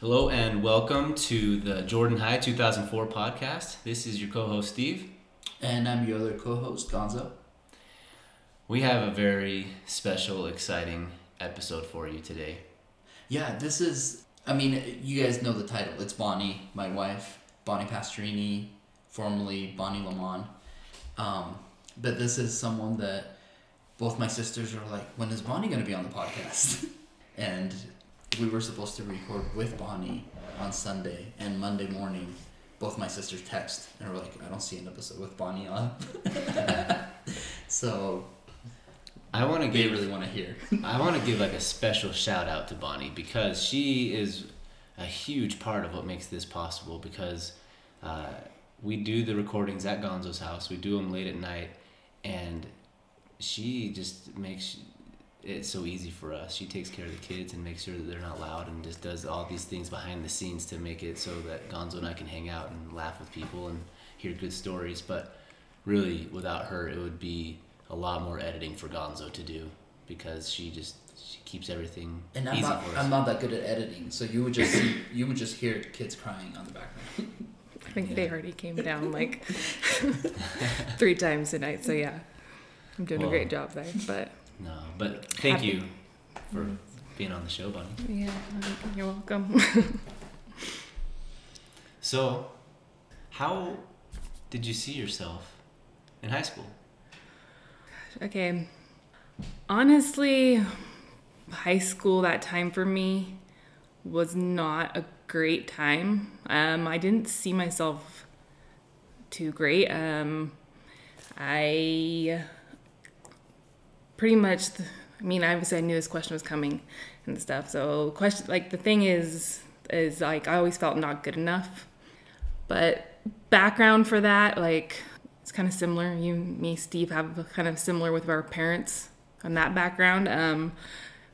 Hello and welcome to the Jordan High 2004 podcast. This is your co host, Steve. And I'm your other co host, Gonzo. We have a very special, exciting episode for you today. Yeah, this is, I mean, you guys know the title. It's Bonnie, my wife, Bonnie Pastorini, formerly Bonnie Lamont. Um, but this is someone that both my sisters are like, when is Bonnie going to be on the podcast? and we were supposed to record with Bonnie on Sunday and Monday morning. Both my sisters text and were like, I don't see an episode with Bonnie on. so I want to they give really want to hear. I want to give like a special shout out to Bonnie because she is a huge part of what makes this possible. Because uh, we do the recordings at Gonzo's house, we do them late at night, and she just makes it's so easy for us. She takes care of the kids and makes sure that they're not loud and just does all these things behind the scenes to make it so that Gonzo and I can hang out and laugh with people and hear good stories. But really, without her, it would be a lot more editing for Gonzo to do because she just she keeps everything And I'm easy not, for us. I'm not that good at editing, so you would just see, you would just hear kids crying on the background. I think they already came down like three times tonight. So yeah, I'm doing Well- a great job there. But no, but thank Happy- you for being on the show, Bonnie. yeah, you're welcome. So, how did you see yourself in high school? okay, honestly, high school that time for me was not a great time. Um, I didn't see myself too great. Um, I pretty much, I mean, obviously I knew this question was coming and stuff. So question, like the thing is, is like I always felt not good enough. But background for that, like it's kind of similar. You, me, Steve have kind of similar with our parents on that background. Um,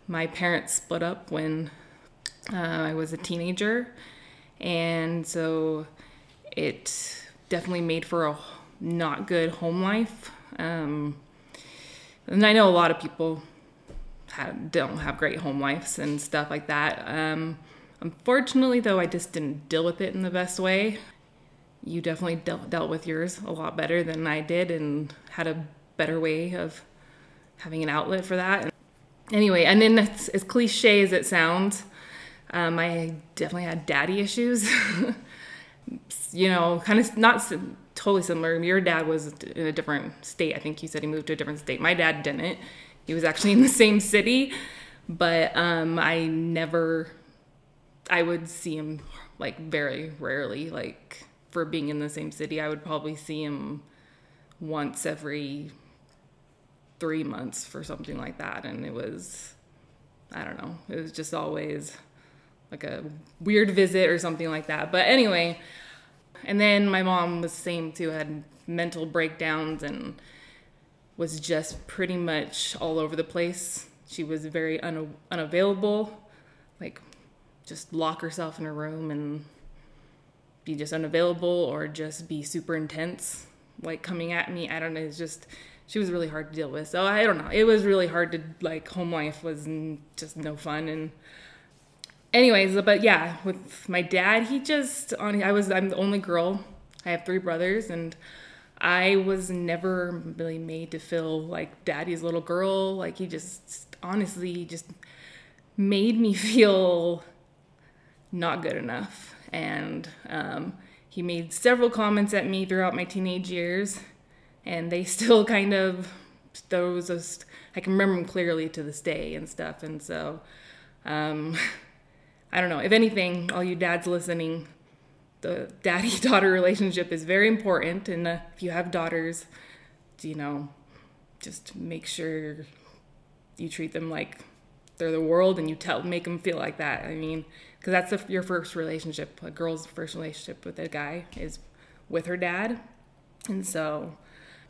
my parents split up when uh, I was a teenager, and so it definitely made for a not good home life. Um, and I know a lot of people have, don't have great home lives and stuff like that. Um, unfortunately, though, I just didn't deal with it in the best way. You definitely dealt, dealt with yours a lot better than I did and had a better way of having an outlet for that. Anyway, and then it's, as cliche as it sounds, um, I definitely had daddy issues. you know, kind of not totally similar. Your dad was in a different state. I think you said he moved to a different state. My dad didn't. He was actually in the same city, but um, I never. I would see him like very rarely. Like for being in the same city, I would probably see him once every three months for something like that, and it was. I don't know. It was just always like a weird visit or something like that. But anyway, and then my mom was the same too, had mental breakdowns and was just pretty much all over the place. She was very una- unavailable, like just lock herself in her room and be just unavailable or just be super intense, like coming at me. I don't know. It's just, she was really hard to deal with. So I don't know. It was really hard to, like, home life was just no fun. And anyways but yeah with my dad he just on i was i'm the only girl. I have three brothers and i was never really made to feel like daddy's little girl. Like he just honestly just made me feel not good enough. And um, he made several comments at me throughout my teenage years and they still kind of those just i can remember them clearly to this day and stuff. And so um, I don't know. If anything, all you dads listening, the daddy daughter relationship is very important. And uh, if you have daughters, you know, just make sure you treat them like they're the world and you tell, make them feel like that. I mean, because that's the, your first relationship. A girl's first relationship with a guy is with her dad. And so,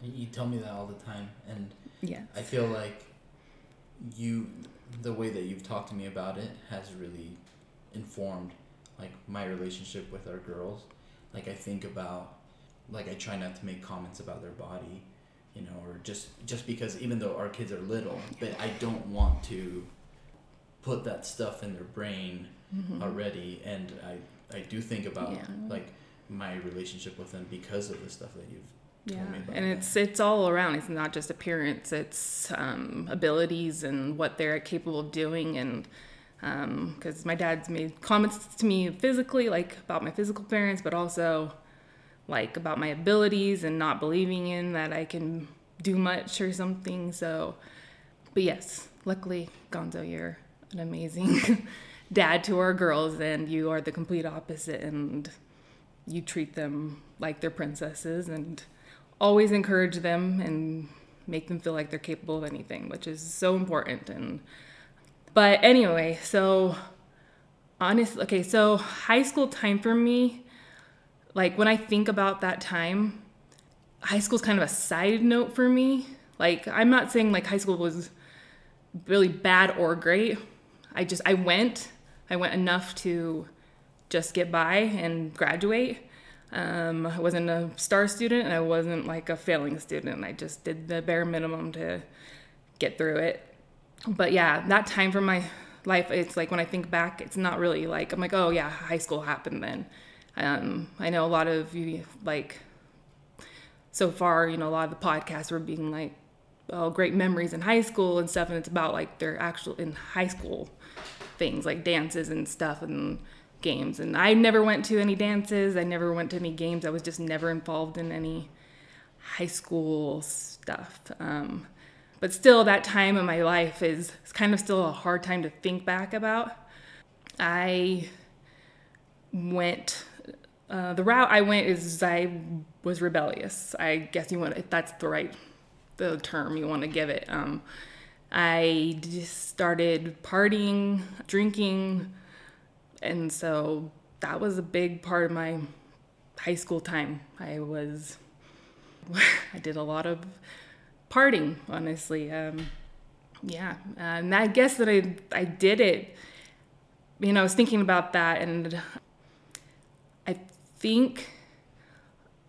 You tell me that all the time, and yeah. I feel like you, the way that you've talked to me about it, has really informed like my relationship with our girls. Like I think about, like I try not to make comments about their body, you know, or just just because even though our kids are little, but I don't want to put that stuff in their brain already, and I I do think about Mm-hmm. Yeah. like my relationship with them because of the stuff that you've Yeah, told me about. and that. it's it's all around. It's not just appearance; it's um, abilities and what they're capable of doing. And Um, because my dad's made comments to me physically, like about my physical appearance, but also like about my abilities and not believing in that I can do much or something. So, but yes, luckily, Gonzo, you're an amazing dad to our girls, and you are the complete opposite. And you treat them like they're princesses and always encourage them and make them feel like they're capable of anything, which is so important. And but anyway, so honest, okay, so high school time for me, like when I think about that time, high school's kind of a side note for me. Like I'm not saying like high school was really bad or great. I just I went, I went enough to just get by and graduate. Um, I wasn't a star student and I wasn't like a failing student. I just did the bare minimum to get through it. But yeah, that time for my life, it's like when I think back, it's not really like, I'm like, oh yeah, high school happened then. Um, I know a lot of you, like, so far, you know, a lot of the podcasts were being like, oh, great memories in high school and stuff. And it's about like their actual in high school things like dances and stuff and games. And I never went to any dances. I never went to any games. I was just never involved in any high school stuff. Um, but still, that time in my life is, kind of still a hard time to think back about. I went, uh, the route I went is I was rebellious. I guess you want, if that's the right the term you want to give it. Um, I just started partying, drinking, and so that was a big part of my high school time. I was, I did a lot of partying, honestly. Um, yeah, and I guess that I I did it. You know, I was thinking about that, and I think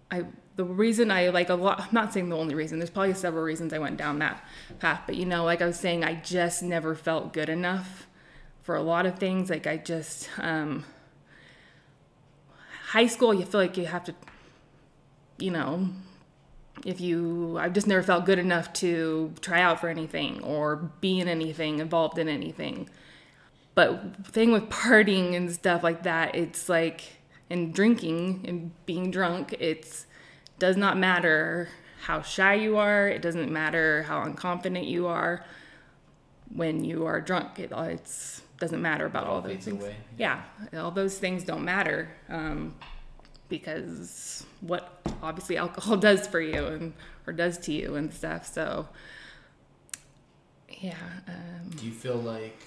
I the reason I like a lot, I'm not saying the only reason, there's probably several reasons I went down that path, but you know, like I was saying, I just never felt good enough for a lot of things. Like I just, um, high school, you feel like you have to, you know, if you, I've just never felt good enough to try out for anything or be in anything, involved in anything. But thing with partying and stuff like that, it's like, and drinking and being drunk, it's, does not matter how shy you are. It doesn't matter how unconfident you are. When you are drunk, it it's doesn't matter about all all those things. away. Yeah, all those things don't matter um, because what obviously alcohol does for you and or does to you and stuff. So yeah, um, Do you feel like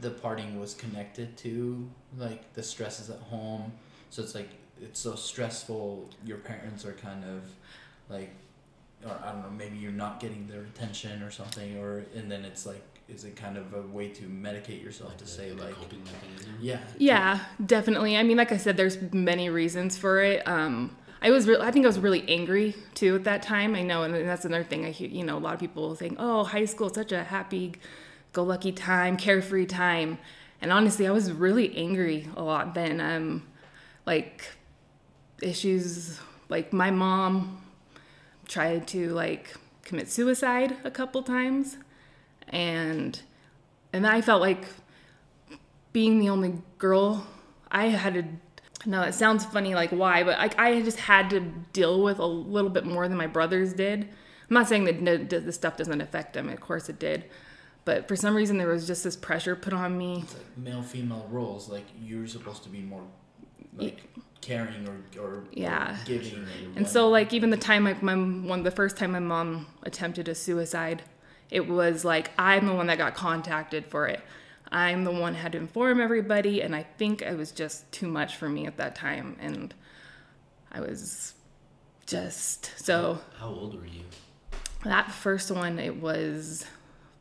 the partying was connected to like the stresses at home? So it's like it's so stressful. Your parents are kind of like, or I don't know, maybe you're not getting their attention or something, or and then it's like, is it kind of a way to medicate yourself to a- say a like, coping mechanism. yeah, Yeah, definitely. I mean, like I said, there's many reasons for it. Um, I was, re- I think I was really angry too at that time. I know, and that's another thing I hear. You know, a lot of people saying, "Oh, high school is such a happy-go-lucky time, carefree time," and honestly, I was really angry a lot then. Um, like issues, like my mom tried to like commit suicide a couple times, and and I felt like being the only girl, I had to. No, it sounds funny, like why, but like I just had to deal with a little bit more than my brothers did. I'm not saying that this stuff doesn't affect them. Of course it did, but for some reason there was just this pressure put on me. it's like male female roles. Like you're supposed to be more like caring or or, or Yeah. giving or And so, like, even the time my, my one the first time my mom attempted a suicide, it was like I'm the one that got contacted for it. I'm the one who had to inform everybody, and I think it was just too much for me at that time, and I was just so How old were you? that first one it was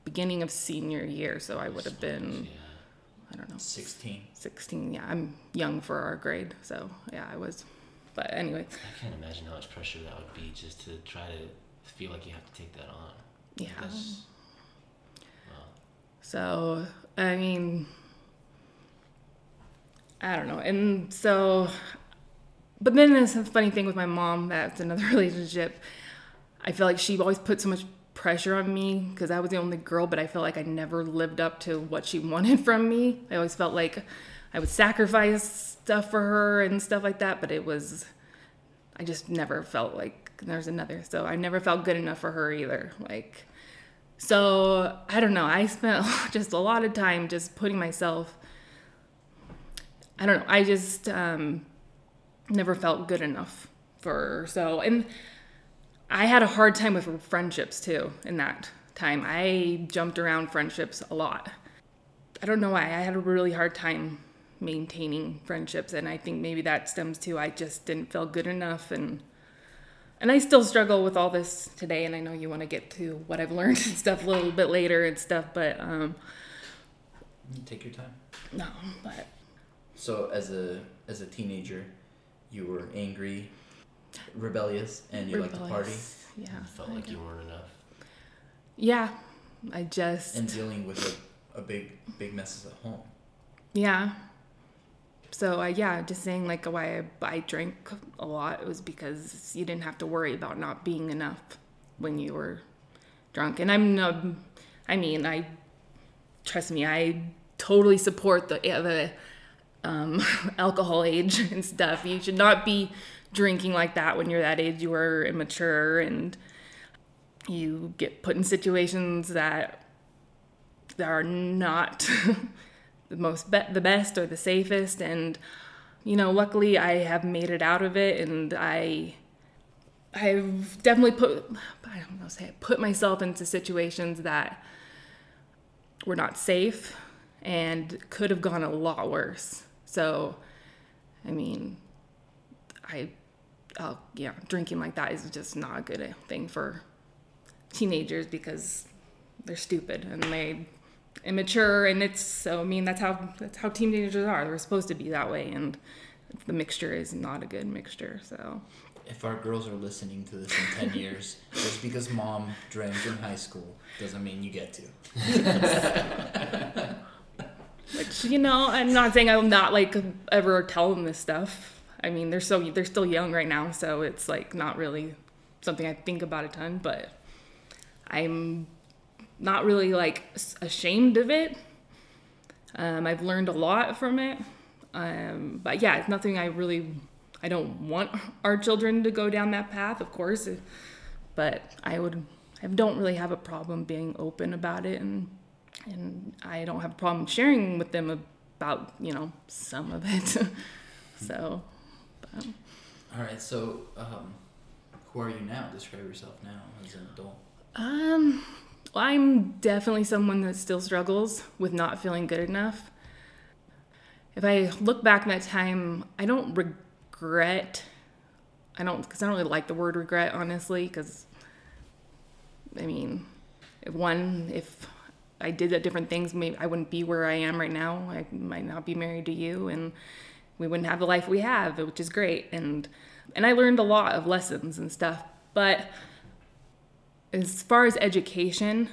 beginning of senior year, so I would have been Yeah. I don't know sixteen. 16. Yeah, I'm young for our grade, so yeah, I was. But anyway, I can't imagine how much pressure that would be just to try to feel like you have to take that on. Yeah. That's- wow. So, I mean, I don't know. And so, but then there's a funny thing with my mom. That's another relationship. I feel like she always put so much pressure on me because I was the only girl, but I felt like I never lived up to what she wanted from me. I always felt like I would sacrifice stuff for her and stuff like that, but it was, I just never felt like there's another. So I never felt good enough for her either. Like, so I don't know. I spent just a lot of time just putting myself. I don't know. I just um, never felt good enough for. So and I had a hard time with friendships too in that time. I jumped around friendships a lot. I don't know why. I had a really hard time maintaining friendships and I think maybe that stems to I just didn't feel good enough and and I still struggle with all this today and I know you want to get to what I've learned and stuff a little bit later and stuff but um Take your time. no, but So as a as a teenager, you were angry, rebellious, and you liked to party, rebellious. Yeah. Felt like you weren't enough. Yeah. I just and dealing with a, a big big messes at home. Yeah. So uh, yeah, just saying like why I, I drank a lot was because you didn't have to worry about not being enough when you were drunk. And I'm no, I mean I trust me, I totally support the yeah, the um, alcohol age and stuff. You should not be drinking like that when you're that age. You are immature and you get put in situations that that are not the most be- the best or the safest and you know luckily i have made it out of it and i i've definitely put i don't know say put myself into situations that were not safe and could have gone a lot worse. So i mean i oh yeah drinking like that is just not a good thing for teenagers because they're stupid and they immature and it's so I mean that's how that's how teen teenagers are. They're supposed to be that way and the mixture is not a good mixture. So If our girls are listening to this in ten years, just because mom drank in high school doesn't mean you get to. which you know, I'm not saying I'll not like ever tell them this stuff. I mean, they're so they're still young right now, so it's like not really something I think about a ton, but I'm not really like ashamed of it. Um, I've learned a lot from it. Um, but yeah, it's nothing I really, I don't want our children to go down that path, of course. But I would, I don't really have a problem being open about it, and and I don't have a problem sharing with them about you know some of it. so, but, All right, so um, who are you now? Describe yourself now as an adult. Um, I'm definitely someone that still struggles with not feeling good enough. If I look back in that time, I don't regret. I don't, because I don't really like the word regret, honestly, because, I mean, if one, if I did different things, maybe I wouldn't be where I am right now. I might not be married to you, and we wouldn't have the life we have, which is great. And and I learned a lot of lessons and stuff. But as far as education,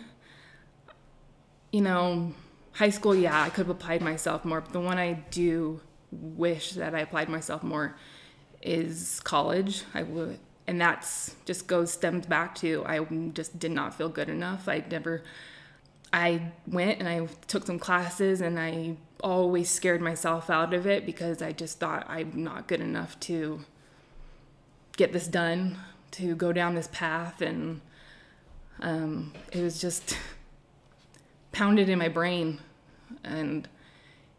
you know, high school, yeah, I could have applied myself more, but the one I do wish that I applied myself more is college. I would, and that's just goes stemmed back to I just did not feel good enough. I never, I went and I took some classes and I always scared myself out of it because I just thought I'm not good enough to get this done, to go down this path and um, it was just pounded in my brain. And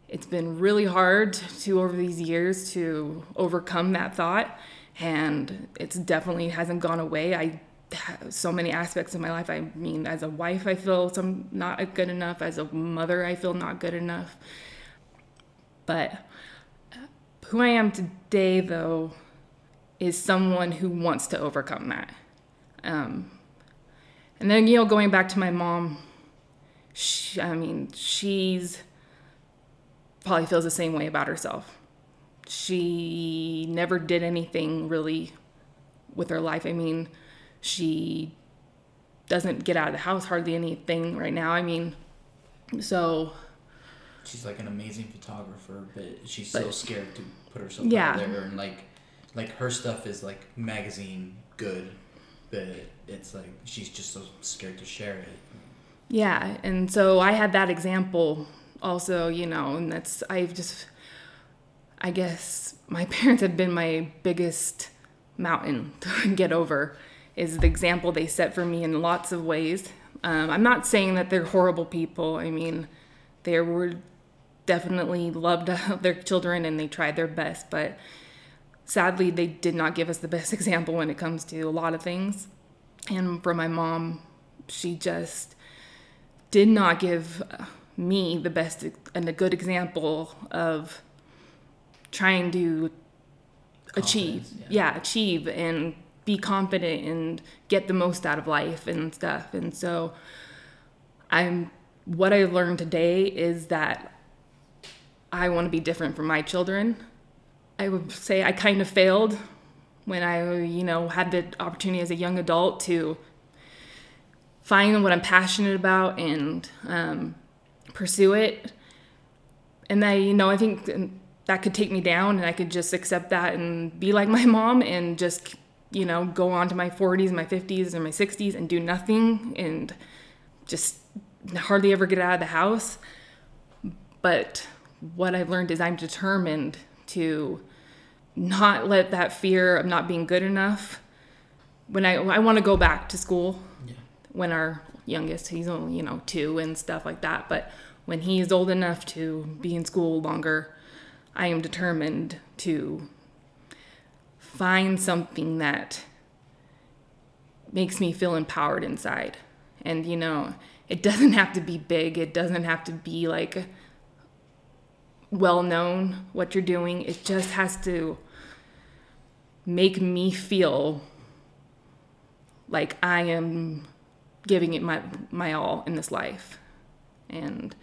it's been really hard to over these years to overcome that thought. And it's definitely hasn't gone away. I so many aspects of my life. I mean as a wife i feel some not good enough. As a mother i feel not good enough. But who i am today though is someone who wants to overcome that. Um, and then, you know, going back to my mom, she, I mean, she's probably feels the same way about herself. She never did anything really with her life. I mean, she doesn't get out of the house hardly anything right now. I mean, So She's like an amazing photographer, but she's so scared to put herself Yeah. out there and like like her stuff is like magazine good, but it's like she's just so scared to share it. Yeah, and so I had that example also, you know, and that's I've just I guess my parents have been my biggest mountain to get over is the example they set for me in lots of ways. Um, I'm not saying that they're horrible people. I mean, they were definitely loved their children and they tried their best, but sadly, they did not give us the best example when it comes to a lot of things. And for my mom, she just did not give uh, me the best and a good example of trying to achieve Confidence, yeah. achieve and be confident and get the most out of life and stuff and so i'm what i learned today is that i want to be different for my children i would say i kind of failed when i you know had the opportunity as a young adult to find what i'm passionate about and um, pursue it and I, you know, I think that could take me down, and I could just accept that and be like my mom, and just, you know, go on to my 40s, my 50s, and my 60s, and do nothing, and just hardly ever get out of the house. But what I've learned is I'm determined to not let that fear of not being good enough. When I I want to go back to school, Yeah. when our youngest he's only you know two and stuff like that but when he is old enough to be in school longer i am determined to find something that makes me feel empowered inside and you know it doesn't have to be big it doesn't have to be like well known what you're doing it just has to make me feel like i am giving it my my all in this life, and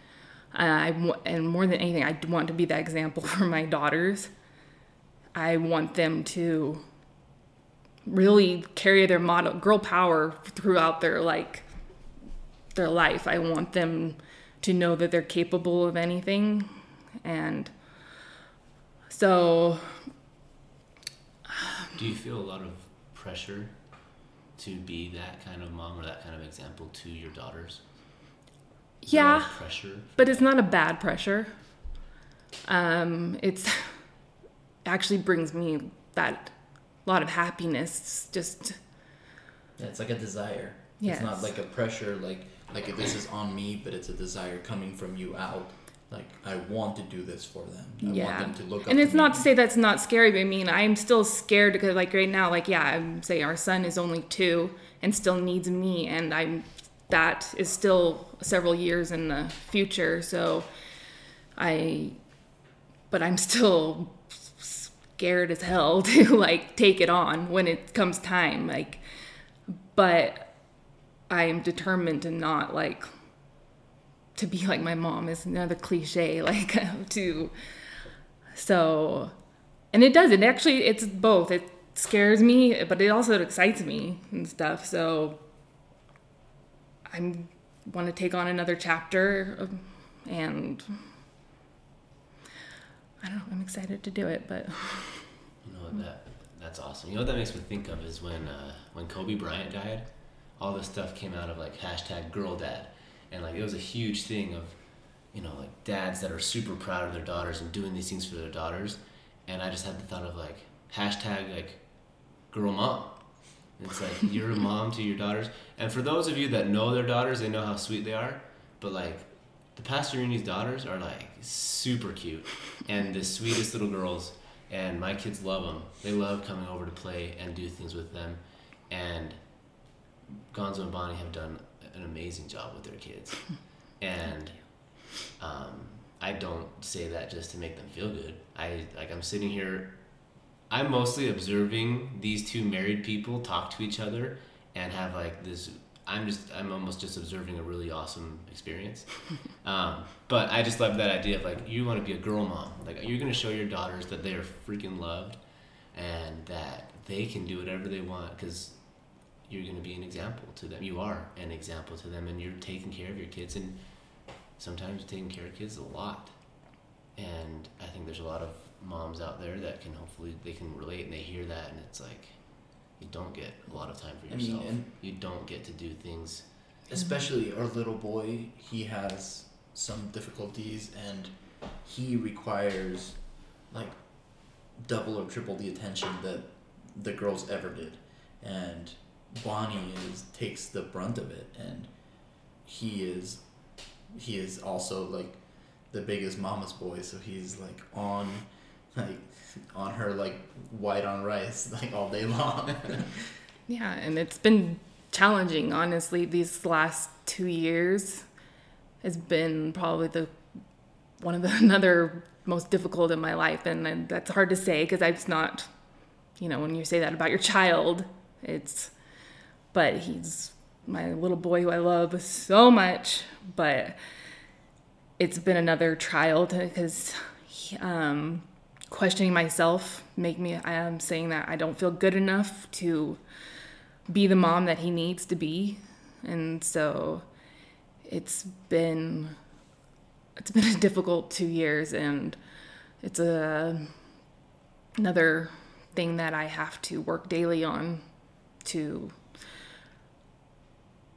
I and more than anything, I want to be that example for my daughters. I want them to really carry their motto, girl power, throughout their like their life. I want them to know that they're capable of anything, and so Do you feel a lot of pressure to be that kind of mom or that kind of example to your daughters? Is there a lot yeah. Pressure. but it's not a bad pressure. Um, it's actually brings me that lot of happiness. Just Yeah, it's like a desire. Yes. It's not like a pressure, like like if this is on me, but it's a desire coming from you out. Like I want to do this for them. I want yeah, them to look up. and it's me. not to say that's not scary. But I mean, I'm still scared because, like, right now, like, yeah, I'm say our son is only two and still needs me, and I'm that is still several years in the future. So, I, but I'm still scared as hell to like take it on when it comes time. Like, but I am determined to not like to be like my mom is another cliche like to so and it does it actually it's both. It scares me but it also excites me and stuff. So i'm want to take on another chapter and i don't know i'm excited to do it but You know that that's awesome. You know what that makes me think of is when uh, when Kobe Bryant died, all this stuff came out of like hashtag girl dad, and like it was a huge thing of, you know, like dads that are super proud of their daughters and doing these things for their daughters, and I just had the thought of like hashtag like girl mom. It's like you're a mom to your daughters, and for those of you that know their daughters, they know how sweet they are, but like the Pastorini's daughters are like super cute and the sweetest little girls and my kids love them. They love coming over to play and do things with them. And Gonzo and Bonnie have done an amazing job with their kids. And um, I don't say that just to make them feel good. I like I'm sitting here. I'm mostly observing these two married people talk to each other and have like this. I'm just I'm almost just observing a really awesome experience. Um, but I just love that idea of like you want to be a girl mom. Like you're gonna show your daughters that they are freaking loved, and that they can do whatever they want because you're gonna be an example to them. You are an example to them, and you're taking care of your kids. And sometimes taking care of kids is a lot. And I think there's a lot of moms out there that can hopefully they can relate and they hear that and it's like you don't get a lot of time for I mean, yourself. you don't get to do things. especially our little boy he has some difficulties and he requires like double or triple the attention that the girls ever did and bonnie is takes the brunt of it and he is he is also like the biggest mama's boy so he's like on like on her like white on rice like all day long Yeah, and it's been challenging, honestly. These last two years has been probably the one of the another most difficult in my life, and, and that's hard to say because I've not, you know, when you say that about your child, it's, but he's my little boy who I love so much, but it's been another trial because um, questioning myself make me i am saying that i don't feel good enough to be the mom that he needs to be. And so it's been it's been a difficult two years and it's a another thing that i have to work daily on to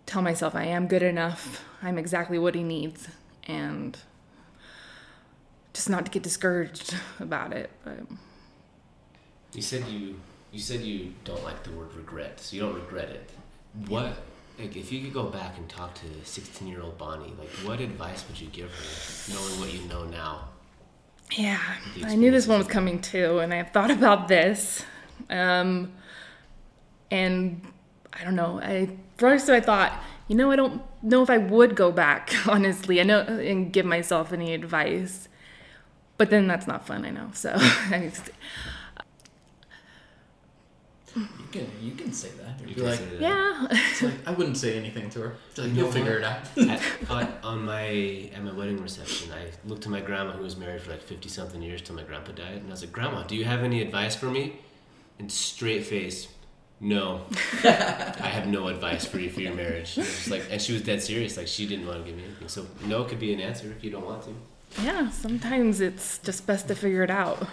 tell myself i am good enough i'm exactly what he needs and just not to get discouraged about it but You said you you said you don't like the word regret, so you don't regret it. What like if you could go back and talk to 16 year old Bonnie, like what advice would you give her, knowing what you know now? Yeah, I knew this one was coming too, and I've thought about this. Um, and I don't know. I first I thought, you know, I don't know if I would go back. Honestly, I know and give myself any advice, but then that's not fun. I know. So I just- you can you can say that You You'd be can like say that. yeah, It's like, I wouldn't say anything to her. Like, You know you'll figure what? it out. at, on, on my at my wedding reception, I looked to my grandma who was married for like 50 something years till my grandpa died, and I was like, "Grandma, do you have any advice for me?" And straight face, "No, I have no advice for you for your marriage." She just like, and she was dead serious, like she didn't want to give me anything. So no could be an answer if you don't want to. yeah. Sometimes it's just best to figure it out.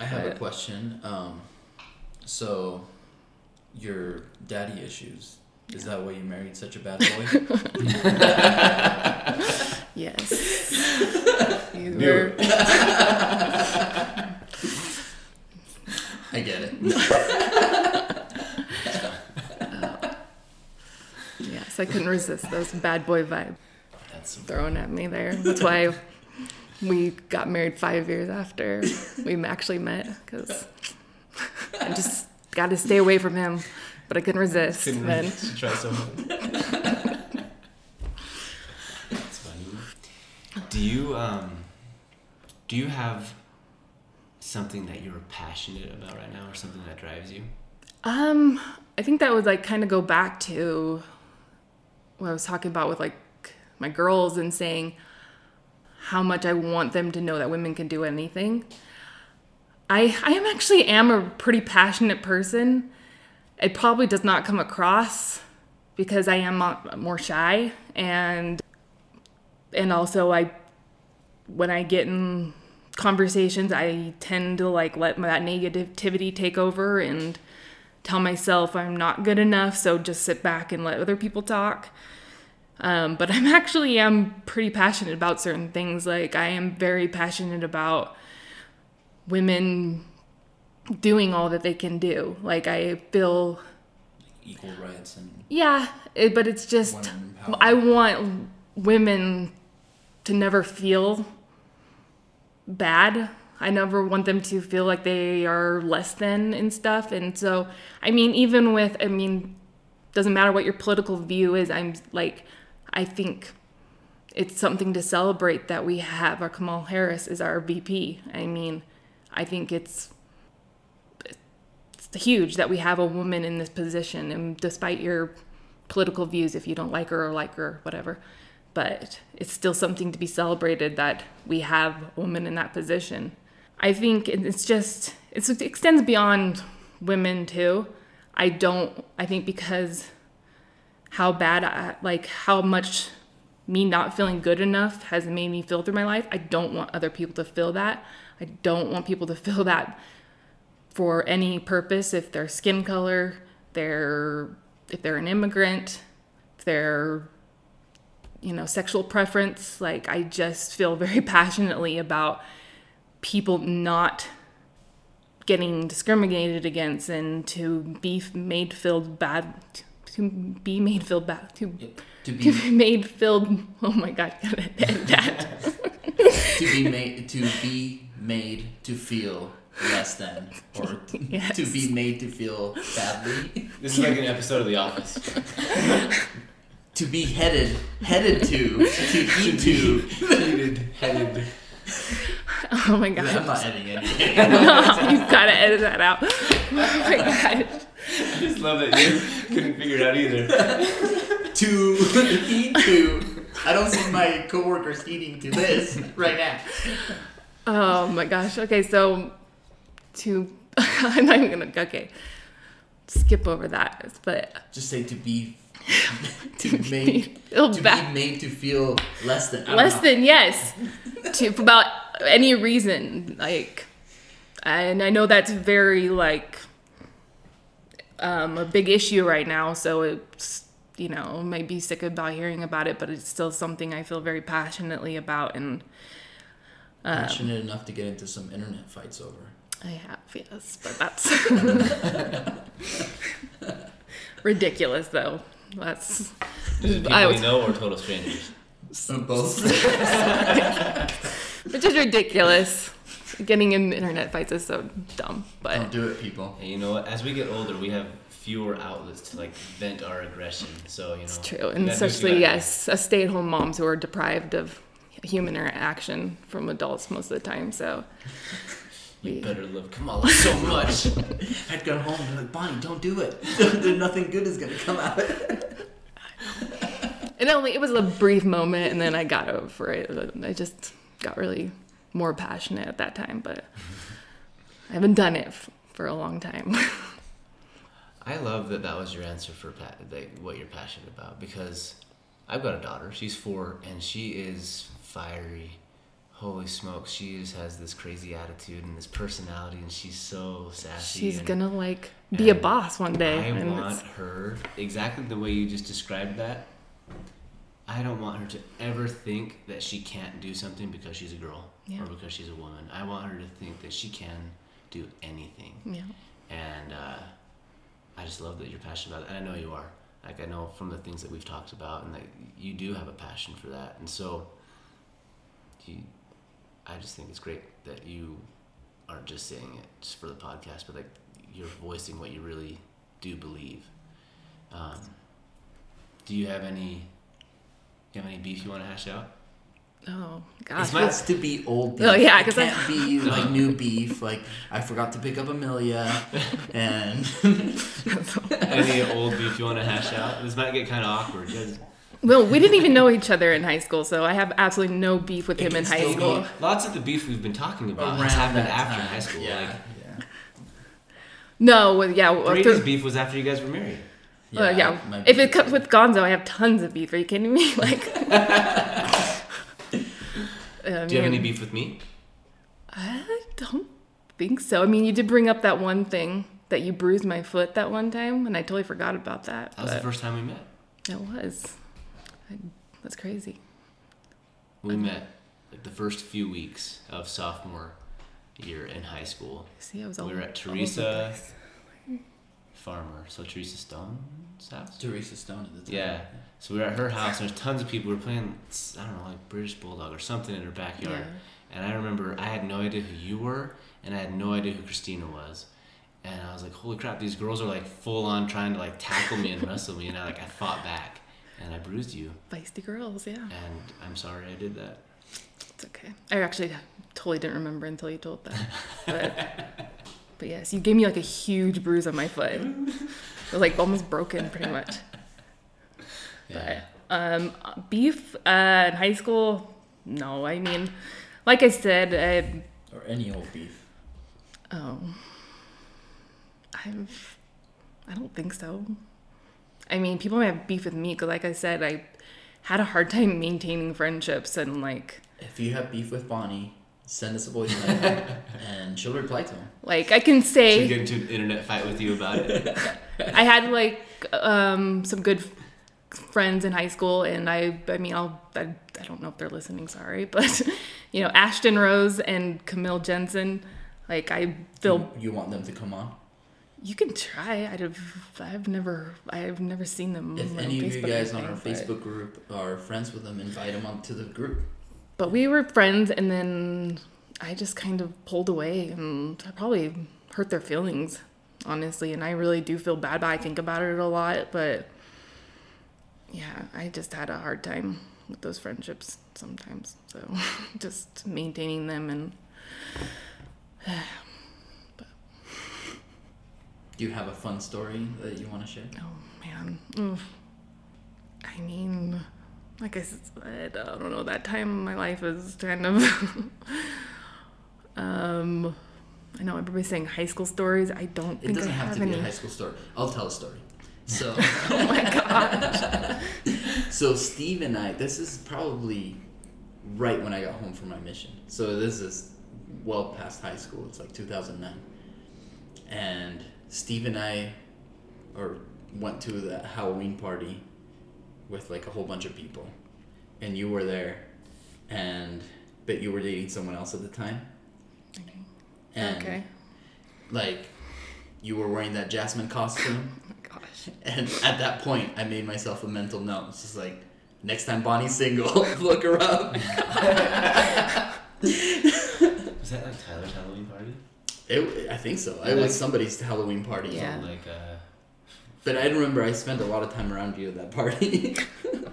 I have a question. Um, so, your daddy issues. Is that why you married such a bad boy? Yes. You were- I get it. Yes, I couldn't resist those bad boy vibes. That's thrown at me there. That's why we got married five years after we actually met because I just got to stay away from him, but I couldn't resist. Couldn't then resist try something. That's funny. Do you um do you have something that you're passionate about right now or something that drives you? um, I think that would like kind of go back to what I was talking about with like my girls and saying how much I want them to know that women can do anything. I I am actually am a pretty passionate person. It probably does not come across because I am more shy and and also I when I get in conversations I tend to like let that negativity take over and tell myself I'm not good enough so just sit back and let other people talk. Um, but I'm actually am pretty passionate about certain things. Like I am very passionate about women doing all that they can do. Like I feel Equal rights and yeah, it, but it's just. I want women to never feel bad. I never want them to feel like they are less than and stuff. And so, I mean, even with, I mean, doesn't matter what your political view is. I'm like, I think it's something to celebrate that we have our Kamala Harris is our VP. I mean, I think it's it's huge that we have a woman in this position, and despite your political views, if you don't like her or like her, whatever, but it's still something to be celebrated that we have a woman in that position. I think it's just it's, it extends beyond women too. I don't. I think because how bad, I, like how much me not feeling good enough has made me feel through my life. I don't want other people to feel that. I don't want people to feel that for any purpose if they're skin color, they're if they're an immigrant, if they're you know, sexual preference. Like I just feel very passionately about people not getting discriminated against and to be made feel bad to be made feel bad to To to be be made feel oh my god gotta that to be made to be made to feel less than or Yes. to be made to feel badly This is like an episode of The Office. to be headed headed to to heed to Heated, headed. oh my I'm god. not editing anything. You've gotta edit that out. Oh my god. I just love that you couldn't figure it out either. to Eat to I don't see my coworkers eating to this right now. Oh my gosh. Okay so to i'm not even gonna okay. Skip over that but just say to be to be made to be made to feel less than less than yes. To about any reason like and i know that's very like um, a big issue right now so it's you know might be sick about hearing about it but it's still something i feel very passionately about and passionate enough to get into some internet fights over i have yes but that's ridiculous though that's people I you was- know or total strangers? Both which is ridiculous getting in internet fights is so dumb but don't do it people And you know what? As we get older, we have fewer outlets to like vent our aggression. So you know. It's true, and gotta do what you especially gotta yes, a stay-at-home moms who are deprived of human interaction from adults most of the time. So You better love Kamala so much. I'd go home and be like, Bonnie, don't do it. Nothing good is gonna come out of it. only it was a brief moment, and then I got over it. I just got really more passionate at that time, but I haven't done it f- for a long time. I love that that was your answer for pa- like what you're passionate about because I've got a daughter. She's four and she is fiery. Holy smokes, she just has this crazy attitude and this personality, and she's so sassy. She's and gonna like be a boss one day, I want her exactly the way you just described that. I don't want her to ever think that she can't do something because she's a girl Yeah. or because she's a woman. I want her to think that she can do anything yeah. and uh, I just love that you're passionate about it, and I know you are. Like I know from the things that we've talked about, and that you do have a passion for that, and so you, I just think it's great that you aren't just saying it just for the podcast, but like you're voicing what you really do believe. Um, do you have any? Do you have any beef you want to hash out? Oh It gosh, has to be old beef. Oh, yeah, it 'cause I- can't be like new beef. Like I forgot to pick up Amelia, and any old beef you want to hash out? This might get kind of awkward. You guys- well, we didn't even know each other in high school, so I have absolutely no beef with It him in high school. be- Lots of the beef we've been talking about has happened after time. high school. Yeah, Like yeah. No, well, yeah, well, Brady's through- beef was after you guys were married. Uh, yeah. If it comes with Gonzo, I have tons of beef. Are you kidding me? Like, I Do you have any beef with me? I don't think so. I mean, you did bring up that one thing that you bruised my foot that one time, and I totally forgot about that. That was the first time we met. it was. I, that's crazy. We met like the first few weeks of sophomore year in high school. See, I was all. We were at Teresa- Farmer, so Teresa Stone's house. Teresa Stone at the time. Yeah. So we were at her house. and There's tons of people. We were playing, I don't know, like British Bulldog or something in her backyard. Yeah. And I remember I had no idea who you were, and I had no idea who Christina was. And I was like, holy crap, these girls are like full on trying to like tackle me and wrestle me. And I like I fought back, and I bruised you. Feisty girls, yeah. And I'm sorry I did that. It's okay. I actually totally didn't remember until you told that. But, but yes, you gave me like a huge bruise on my foot. It was like almost broken, pretty much. Yeah. Um, beef uh, in high school? No, I mean, like I said, I, Or any old beef. oh, I've, I don't think so. I mean, people may have beef with me because, like I said, I had a hard time maintaining friendships and like If you have beef with Bonnie, send us a voice note and she'll reply to him. like I can Should say get into an internet fight with you about it. I had like um, some good friends in high school, and I I mean I'll I, I don't know if they're listening, sorry, but you know Ashton Rose and Camille Jensen, like I feel You want them to come on? you can try. I'd have I've never I've never seen them. If on any of you guys on our Facebook group are friends with them, invite them onto the group. But we were friends, and then I just kind of pulled away, and I probably hurt their feelings, honestly. And I really do feel bad, but I think about it a lot. But yeah, I just had a hard time with those friendships sometimes. So just maintaining them and Do you have a fun story that you want to share? oh man, Oof. I mean, like I said, I don't know. That time in my life is kind of. um, I know everybody's saying high school stories. I don't It think doesn't I have have to be a high school story. I'll tell a story. So, oh my gosh. so Steve and I, this is probably right when I got home from my mission. So this is well past high school. It's like 2009, and Steve and I, or went to the Halloween party with like a whole bunch of people, and you were there, and but you were dating someone else at the time. And okay. like you were wearing that Jasmine costume. Oh my gosh. And at that point, I made myself a mental note. It's just like, next time Bonnie's single, look her up. Was that like Tyler's Halloween party? It, I think so. Yeah, It like- was somebody's Halloween party. Yeah. So, like uh, But I remember I spent a lot of time around you at that party.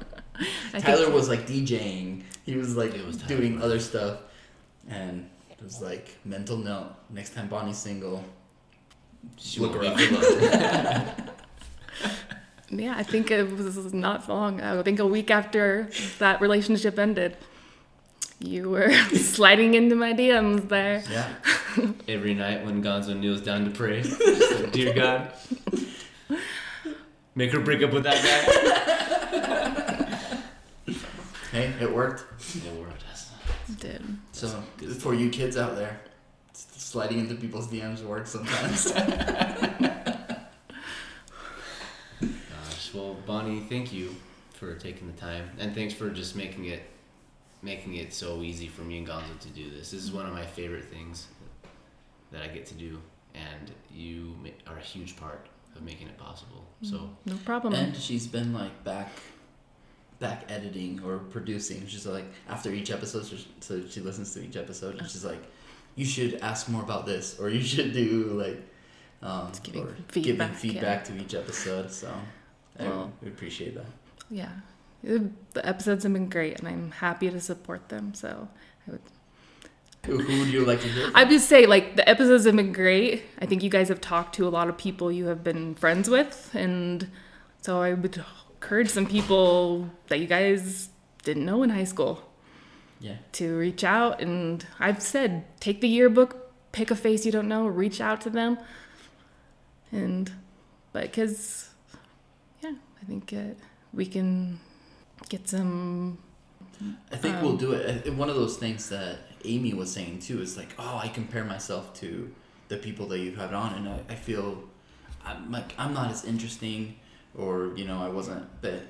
Tyler was like DJing. He was like It was Tyler. doing other stuff. And it was like, mental note. Next time Bonnie's single, she Look won't her up. Yeah, I think it was not so long. I think a week after that relationship ended, you were sliding into my DMs there. yeah. Every night when Gonzo kneels down to pray, like, dear God, make her break up with that guy. Hey, it worked. It worked. It did. So Good for you kids out there, sliding into people's DMs works sometimes. Gosh, well, Bonnie, thank you for taking the time, and thanks for just making it, making it so easy for me and Gonzo to do this. This is one of my favorite things that I get to do, and you are a huge part of making it possible. So No problem. and she's been like back, back editing or producing. She's like after each episode, so she, listens to each episode, and she's like, "You should ask more about this, or you should do like." Um, giving or feedback, giving yeah. to each episode, so Well- we appreciate that. yeah, the episodes have been great, and I'm happy to support them. So I would. Who, would you like to hear? From? I would just say like the episodes have been great. I think you guys have talked to a lot of people you have been friends with, and so I would encourage some people that you guys didn't know in high school yeah, to reach out. And I've said take the yearbook, pick a face you don't know, reach out to them, and but because yeah, I think uh, we can get some I think Um, we'll do it. One of those things that Amy was saying too is like, oh, I compare myself to the people that you've had on, and I, I feel I'm like I'm not as interesting, or you know, I wasn't. But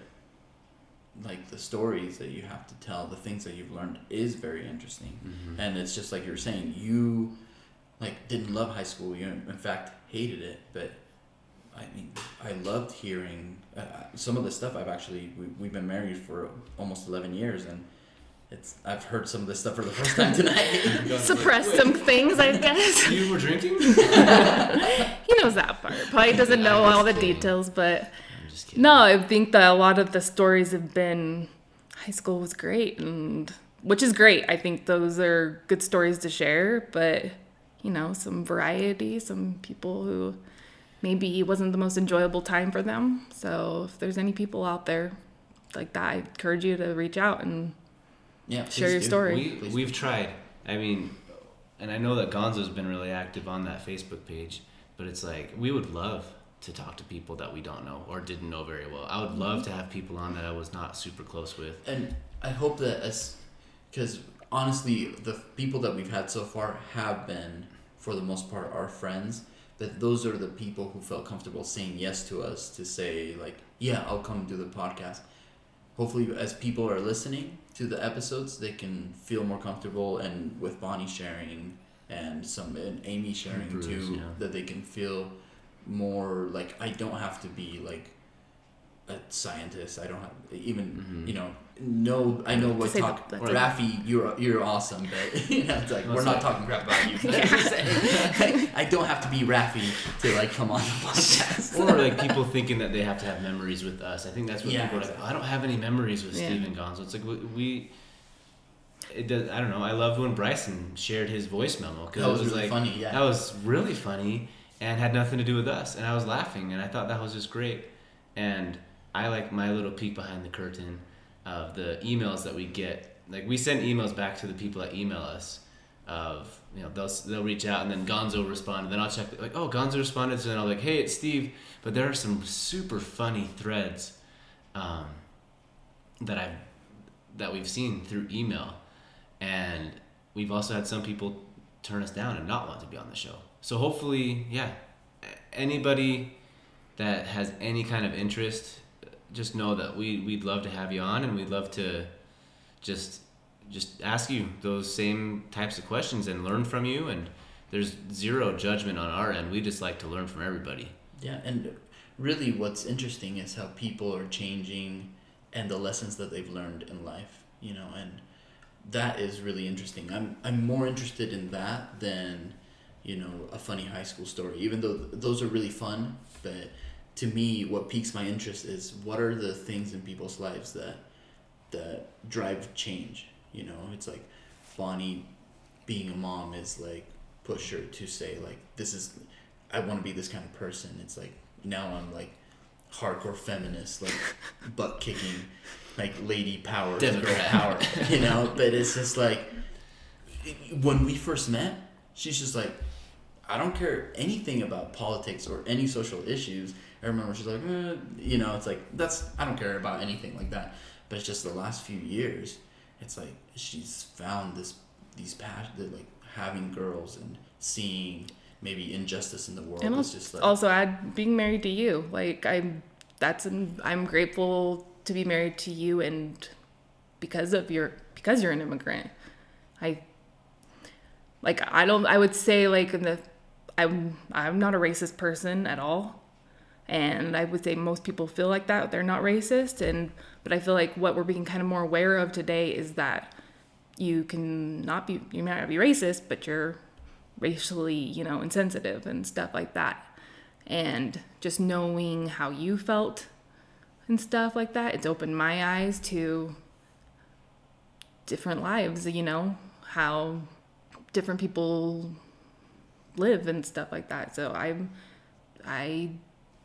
like the stories that you have to tell, the things that you've learned is very interesting, and it's just like you're saying, you like didn't love high school. You in fact hated it, but. I mean, I loved hearing uh, some of the stuff. I've actually we, we've been married for almost eleven years, and it's I've heard some of this stuff for the first time tonight. suppress some things, I guess. you were drinking? he knows that part. Probably doesn't know all the details, but I'm just kidding. no, I think that a lot of the stories have been high school was great, and which is great. I think those are good stories to share, but you know, some variety, some people who maybe it wasn't the most enjoyable time for them. So if there's any people out there like that, I encourage you to reach out and yeah, Share your story. We, Please we've tried. I mean, and I know that Gonzo's been really active on that Facebook page, but it's like we would love to talk to people that we don't know or didn't know very well. I would love mm-hmm. to have people on that I was not super close with. And I hope that as, because honestly, the people that we've had so far have been, for the most part, our friends. But those are the people who felt comfortable saying yes to us to say like, yeah, I'll come do the podcast. Hopefully, as people are listening to the episodes, they can feel more comfortable, and with Bonnie sharing and some and Amy sharing Bruce, too, yeah. that they can feel more like I don't have to be like a scientist. I don't have even Mhm. you know know I know To what say talk. that- Or- Rafi, you're you're awesome, but you know it's like we're not like- talking crap about you. But I'm just saying, I don't have to be Rafi to like come on the podcast. or like people thinking that they have to have memories with us. I think that's what Yeah, people are like. "Oh, I don't have any memories with Yeah. Steven Gonzo. It's like we, we. It does. I don't know. I loved when Bryson shared his voice memo because That it was was really like funny, yeah. that was really funny and had nothing to do with us. And I was laughing and I thought that was just great. And I like my little peek behind the curtain of the emails that we get. Like we send emails back to the people that email us. Of you know they'll they'll reach out and then Gonzo and then I'll check like oh Gonzo responded so then I'll like hey it's Steve but there are some super funny threads um, that I've that we've seen through email and we've also had some people turn us down and not want to be on the show so hopefully yeah anybody that has any kind of interest just know that we, we'd love to have you on and we'd love to just just ask you those same types of questions and learn from you and there's zero judgment on our end we just like to learn from everybody Yeah, and really what's interesting is how people are changing and the lessons that they've learned in life, you know, and that is really interesting. I'm I'm more interested in that than, you know, a funny high school story. Even though th- those are really fun, but to me what piques my interest is what are the things in people's lives that that drive change, you know? It's like Bonnie being a mom is like push her to say like this is I want to be this kind of person. It's like now I'm like hardcore feminist, like butt kicking, like lady power, girl Democrat. power, you know. But it's just like when we first met, she's just like, I don't care anything about politics or any social issues. I remember she's like, eh, you know, it's like that's I don't care about anything like that. But it's just the last few years, it's like she's found this these passion, that like having girls and seeing maybe injustice in the world And is also, just like also add being married to you. Like I'm, that's I'm grateful to be married to you, and because of your because you're an immigrant, I like I don't I would say like in the I'm I'm not a racist person at all, and I would say most people feel like that they're not racist, and but I feel like what we're being kind of more aware of today is that you can not be you might not be racist, but you're racially, you know, insensitive and stuff like that. And just knowing how you felt and stuff like that, it's opened my eyes to different lives, you know, how different people live and stuff like that. So I'm I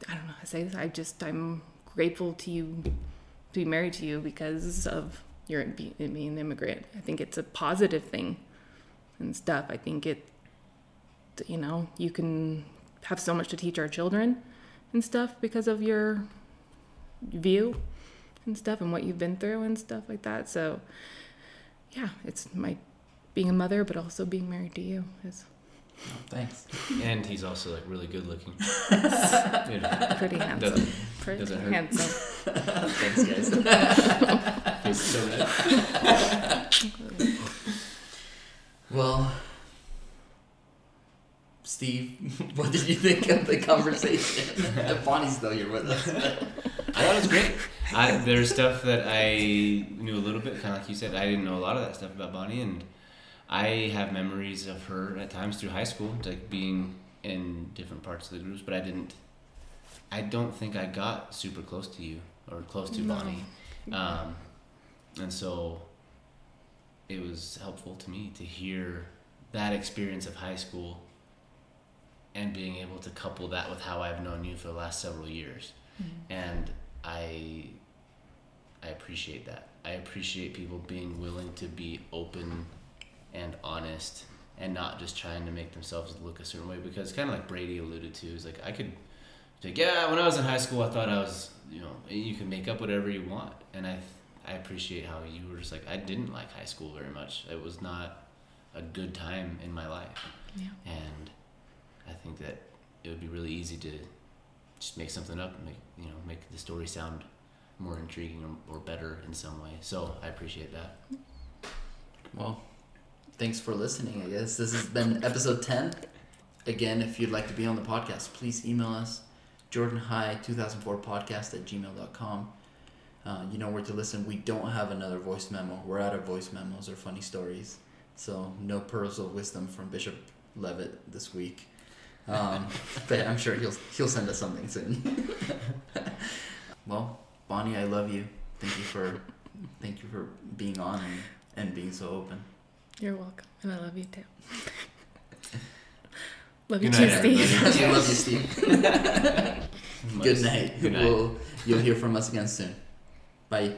I don't know how to say this. I just I'm grateful to you to be married to you because of your being an immigrant. I think it's a positive thing and stuff. I think it you know, you can have so much to teach our children and stuff because of your view and stuff and what you've been through and stuff like that. So, yeah, it's my being a mother, but also being married to you is Oh, thanks. and he's also like really good looking you know, pretty handsome. Doesn't- pretty doesn't hurt. handsome. Thanks, guys. face so red. well, Steve, what did you think of the conversation? The Bonnie's still here with us. I thought it was great. I, there's stuff that I knew a little bit, kind of like you said. I didn't know a lot of that stuff about Bonnie, and I have memories of her at times through high school, like being in different parts of the groups. But I didn't. I don't think I got super close to you or close to No. Bonnie, um, and so it was helpful to me to hear that experience of high school and being able to couple that with how I've known you for the last several years and I I appreciate that. I appreciate people being willing to be open and honest and not just trying to make themselves look a certain way because kind of like Brady alluded to is like I could like, yeah, when I was in high school, I thought I was, you know, you can make up whatever you want, and I, I appreciate how you were just like, I didn't like high school very much. It was not a good time in my life, Yeah. and I think that it would be really easy to just make something up and make you know make the story sound more intriguing or, or better in some way. So I appreciate that. Well, thanks for listening, I guess. This has been episode 10. Again, if you'd like to be on the podcast, please email us jordanhigh2004podcast at gmail.com. Uh, you know where to listen. We don't have another voice memo. We're out of voice memos or funny stories. So, no pearls of wisdom from Bishop Levitt this week. Um, but I'm sure he'll, he'll send us something soon. well, Bonnie, I love you. Thank you for thank you for being on and, and being so open. You're welcome, and I love you too. love you too, Steve. everybody. I love you, Steve. Good night. Good night. We'll, you'll hear from us again soon. Bye.